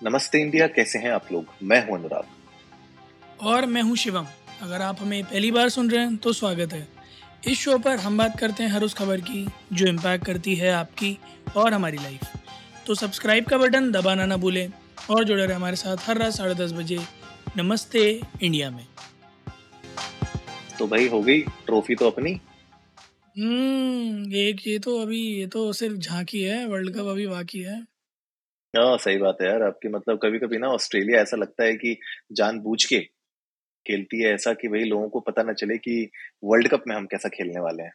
नमस्ते इंडिया कैसे हैं आप लोग? मैं हूँ अनुराग। और मैं हूँ शिवम। अगर आप हमें पहली बार सुन रहे हैं तो स्वागत है। इस शो पर हम बात करते हैं हर उस खबर की जो इम्पैक्ट करती है आपकी और हमारी लाइफ तो सब्सक्राइब का बटन दबाना ना भूलें और जुड़े रहे हमारे साथ हर रात साढ़े दस बजे नमस्ते इंडिया में। तो भाई हो गई ट्रॉफी तो अपनी? हम्म एक ये तो अभी ये तो सिर्फ़ झांकी है वर्ल्ड कप अभी बाकी है। हाँ सही बात है यार। आपकी मतलब कभी कभी ना ऑस्ट्रेलिया ऐसा लगता है कि जानबूझ के खेलती है ऐसा कि भाई लोगों को पता ना चले कि वर्ल्ड कप में हम कैसा खेलने वाले हैं।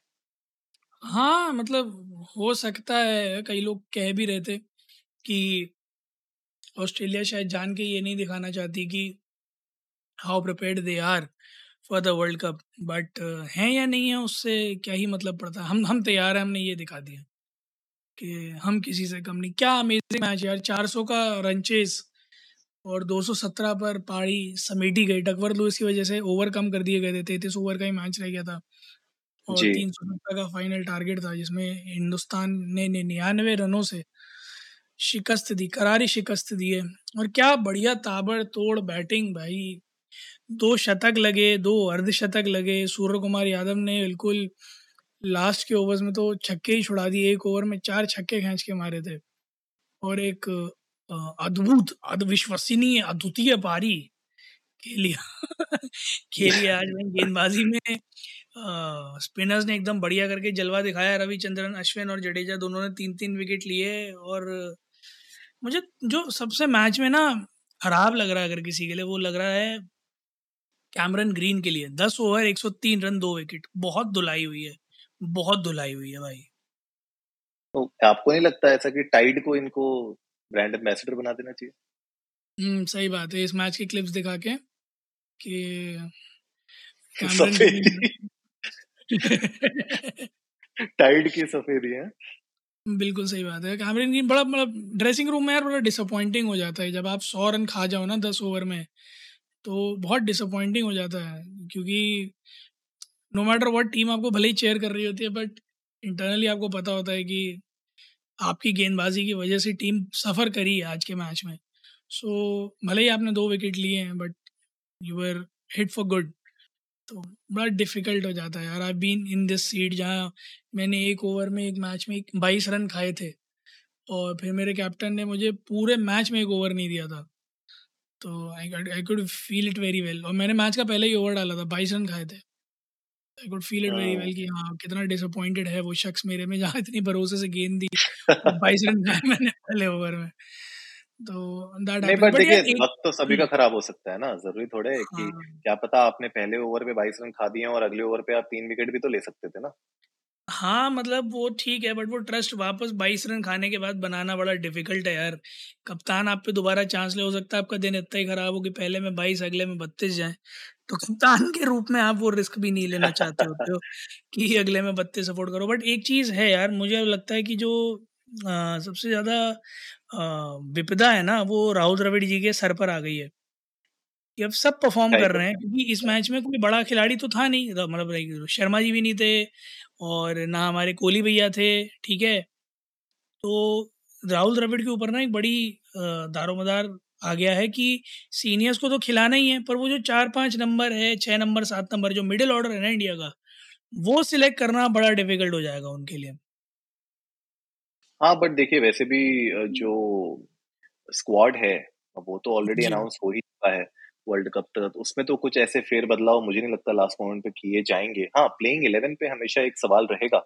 हाँ मतलब हो सकता है, कई लोग कह भी रहे थे कि ऑस्ट्रेलिया शायद जान के ये नहीं दिखाना चाहती कि how prepared they are for the world cup but हैं या नहीं है, उससे क्या ही मतलब पड़ता। हम हम तैयार हैं, हमने ये दिखा दिया। कि हम किसी से कम नहीं। क्या अमेजिंग मैच यार 400 का रन चेस और 217 पर पारी समेटी गई। टकवर लूइस की वजह से ओवर कम कर दिए गए थे। तैतीस ओवर का ही मैच रह गया था और तीन सौ सत्तर का फाइनल टारगेट था जिसमें हिंदुस्तान ने निन्यानवे रनों से शिकस्त दी करारी शिकस्त दी है। और क्या बढ़िया ताबड़तोड़ बैटिंग भाई। दो शतक लगे दो अर्धशतक लगे। सूर्य कुमार यादव ने बिल्कुल लास्ट के ओवर्स में तो छक्के ही छुड़ा दिए। एक ओवर में चार छक्के खींच के मारे थे। और एक अद्भुत, अविश्वसनीय, अद्वितीय पारी खेली खेली आज में गेंदबाजी में। स्पिनर्स ने एकदम बढ़िया करके जलवा दिखाया। रविचंद्रन, अश्विन और जडेजा दोनों ने तीन तीन विकेट लिए। और मुझे जो सबसे मैच में ना खराब लग रहा है अगर किसी के लिए, वो लग रहा है कैमरन ग्रीन के लिए। दस ओवर एक सौ तीन रन, दो विकेट बहुत धुलाई हुई है। बहुत धुलाई हुई है भाई। तो आपको नहीं लगता ऐसा कि टाइड को इनको ब्रांड एम्बेसडर बना देना चाहिए? हम्म सही बात है। इस मैच की क्लिप्स दिखा के कि टाइड की सफेदी है बिल्कुल सही बात है। कैमरन ग्रीन बड़ा मतलब ड्रेसिंग रूम में यार बड़ा डिसअपॉइंटिंग हो जाता है। जब आप सौ रन खा जाओ ना दस ओवर में तो बहुत डिसअपॉइंटिंग हो जाता है। क्योंकि नो मैटर व्हाट टीम आपको भले ही चेयर कर रही होती है बट इंटरनली आपको पता होता है कि आपकी गेंदबाजी की वजह से टीम सफ़र करी है आज के मैच में। सो so, भले ही आपने दो विकेट लिए हैं but you are hit for good तो बड़ा डिफ़िकल्ट हो जाता है यार। I been in this seat जहाँ मैंने एक ओवर में एक मैच में बाईस रन खाए थे। और फिर मेरे कैप्टन ने मुझे पूरे मैच में एक ओवर नहीं दिया था। तो I I could feel it very well और मैंने मैच का पहले ही ओवर डाला था बाईस रन खाए थे। I could feel it very well कि हाँ कितना डिसअपॉइंटेड है वो शख्स मेरे में जहाँ इतनी भरोसे से गेंद दी बाईस रन खाए मैंने पहले ओवर में। तो दैट नहीं बट देखिए वक्त तो सभी का हम्म, खराब हो सकता है ना ज़रूरी थोड़े है कि क्या पता आपने पहले ओवर पे बाईस रन खा दिए हैं और अगले ओवर पे आप तीन विकेट भी तो ले सकते थे ना। हाँ मतलब वो ठीक है बट वो ट्रस्ट वापस बाईस रन खाने के बाद बनाना बड़ा डिफ़िकल्ट है यार। कप्तान आप पे दोबारा चांस ले हो सकता है आपका दिन इतना ही खराब हो कि पहले में बाईस अगले में बत्तीस जाए। तो कप्तान के रूप में आप वो रिस्क भी नहीं लेना चाहते होते हो कि अगले में बत्तीस सपोर्ट करो। बट एक चीज़ है यार मुझे लगता है कि जो आ, सबसे ज़्यादा विपदा है ना वो राहुल द्रविड़ जी के सर पर आ गई है। कि अब सब परफॉर्म कर कर रहे हैं क्योंकि इस मैच में कोई बड़ा खिलाड़ी तो था नहीं। मतलब शर्मा जी भी नहीं थे और ना हमारे कोहली भैया थे ठीक है? तो राहुल द्रविड़ के ऊपर ना एक बड़ी दारोमदार आ गया है कि सीनियर्स को तो खिलाना ही है पर वो जो चार पाँच नंबर है छः नंबर सात नंबर जो मिडिल ऑर्डर है ना इंडिया का वो सिलेक्ट करना बड़ा डिफ़िकल्ट हो जाएगा उनके लिए। हाँ बट देखिए वैसे भी जो स्क्वाड है वो तो ऑलरेडी अनाउंस हो ही चुका है वर्ल्ड कप तक उसमें तो कुछ ऐसे फेर बदलाव मुझे नहीं लगता लास्ट मोमेंट पे किए जाएँगे। हाँ प्लेइंग इलेवन पे हमेशा एक सवाल रहेगा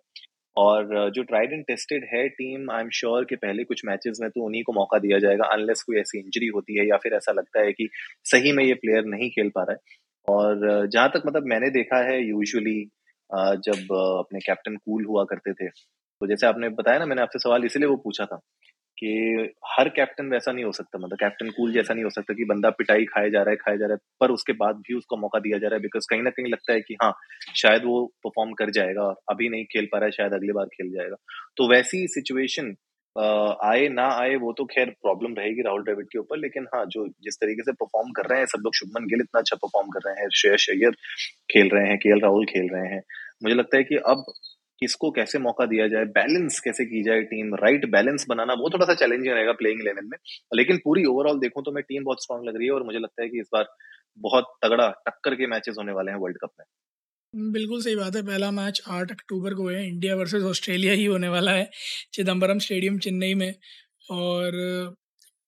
और जो ट्राइड एंड टेस्टेड है टीम आई एम श्योर कि पहले कुछ मैचेस में तो उन्हीं को मौका दिया जाएगा अनलेस कोई ऐसी इंजरी होती है या फिर ऐसा लगता है कि सही में ये प्लेयर नहीं खेल पा रहा है। और जहाँ तक मतलब मैंने देखा है यूजुअली जब अपने कैप्टन कूल हुआ करते थे तो जैसे आपने बताया ना, मैंने आपसे सवाल इसलिए वो पूछा था कि हर कैप्टन वैसा नहीं हो सकता। मतलब कैप्टन कूल जैसा नहीं हो सकता कि बंदा पिटाई खाए जा रहा है, खाए जा रहा है, पर उसके बाद भी उसको मौका दिया जा रहा है बिकॉज़ कहीं ना कहीं लगता है कि हाँ शायद वो परफॉर्म कर जाएगा अभी नहीं खेल पा रहा है, शायद अगली बार खेल जाएगा। तो वैसी सिचुएशन आए ना आए वो तो खैर प्रॉब्लम रहेगी राहुल द्रविड के ऊपर, लेकिन हाँ जो जिस तरीके से परफॉर्म कर रहे हैं, सब लोग शुभमन गिल इतना अच्छा परफॉर्म कर रहे हैं, श्रेयस अय्यर खेल रहे हैं, के राहुल खेल रहे हैं। मुझे लगता है कि अब किसको कैसे मौका दिया जाए बैलेंस कैसे की जाए टीम राइट बैलेंस बनाना, वो थोड़ा सा चैलेंजिंग रहेगा प्लेइंग इलेवन में। लेकिन पूरी ओवरऑल देखूँ तो मैं टीम बहुत स्ट्रांग लग रही है और मुझे लगता है कि इस बार बहुत तगड़ा टक्कर के मैचेस होने वाले हैं वर्ल्ड कप में। बिल्कुल सही बात है। पहला मैच आठ अक्टूबर को है। इंडिया वर्सेस ऑस्ट्रेलिया ही होने वाला है चिदम्बरम स्टेडियम चेन्नई में। और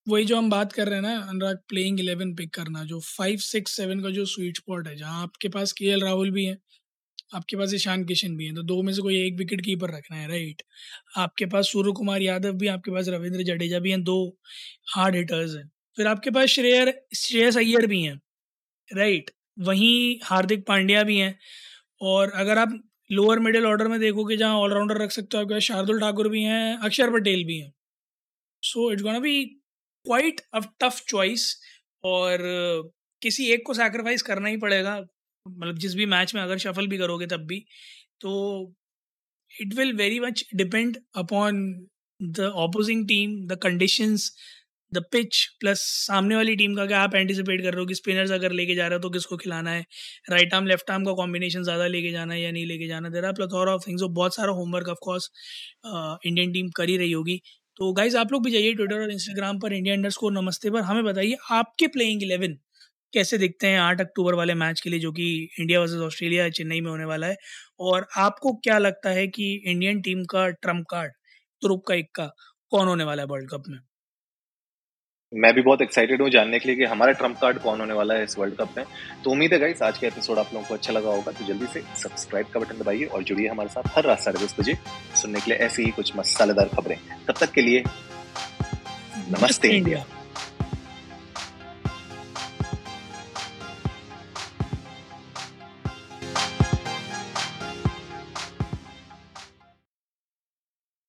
वही जो हम बात कर रहे हैं ना, अनुराग प्लेइंग इलेवन पिक करना, जो फाइव सिक्स सेवन का जो स्वीट स्पॉट है, जहाँ आपके पास के राहुल भी हैं आपके पास ईशान किशन भी हैं तो दो में से कोई एक विकेट कीपर रखना है राइट आपके पास सूर्य कुमार यादव भी, आपके पास रविंद्र जडेजा भी हैं, दो हार्ड हिटर्स हैं। फिर आपके पास श्रेयर, श्रेयस अय्यर भी हैं राइट वहीं हार्दिक पांड्या भी हैं, और अगर आप लोअर मिडिल ऑर्डर में देखोगे, जहाँ ऑलराउंडर रख सकते हो आपके पास, शार्दुल ठाकुर भी हैं, अक्षर पटेल भी हैं। So it's gonna be quite a tough choice और किसी एक को सैक्रिफाइस करना ही पड़ेगा। मतलब जिस भी मैच में अगर शफल भी करोगे तब भी तो it will very much depend upon the opposing team the conditions the pitch plus सामने वाली टीम का क्या आप एंटिसिपेट कर रहे हो कि स्पिनर्स अगर लेके जा रहे हो तो किसको खिलाना है? राइट आर्म लेफ़्ट आर्म का कॉम्बिनेशन ज़्यादा लेके जाना है या नहीं लेके जाना? There are plethora of things बहुत सारा होमवर्क ऑफकोर्स इंडियन टीम कर ही रही होगी। तो गाइज़ आप लोग भी जाइए ट्विटर और इंस्टाग्राम पर इंडिया इंडर स्कोर नमस्ते पर। हमें बताइए आपके प्लेइंग इलेवन कैसे देखते हैं आठ अक्टूबर वाले मैच के लिए जो कि इंडिया वर्सेस ऑस्ट्रेलिया चेन्नई में होने वाला है? और आपको क्या लगता है कि इंडियन टीम का ट्रंप कार्ड तुरुप का इक्का कौन होने वाला है वर्ल्ड कप में? मैं भी बहुत एक्साइटेड हूँ जानने के लिए कि हमारा ट्रंप कार्ड कौन होने वाला है इस वर्ल्ड कप में। तो उम्मीद है गाइस आज का एपिसोड आप लोगों को अच्छा लगा होगा तो जल्दी से सब्सक्राइब का बटन दबाइए और जुड़िए हमारे साथ हर रात साढ़े दस बजे सुनने के लिए ऐसी ही कुछ मसालेदार खबरें। तब तक के लिए नमस्ते। इंडिया।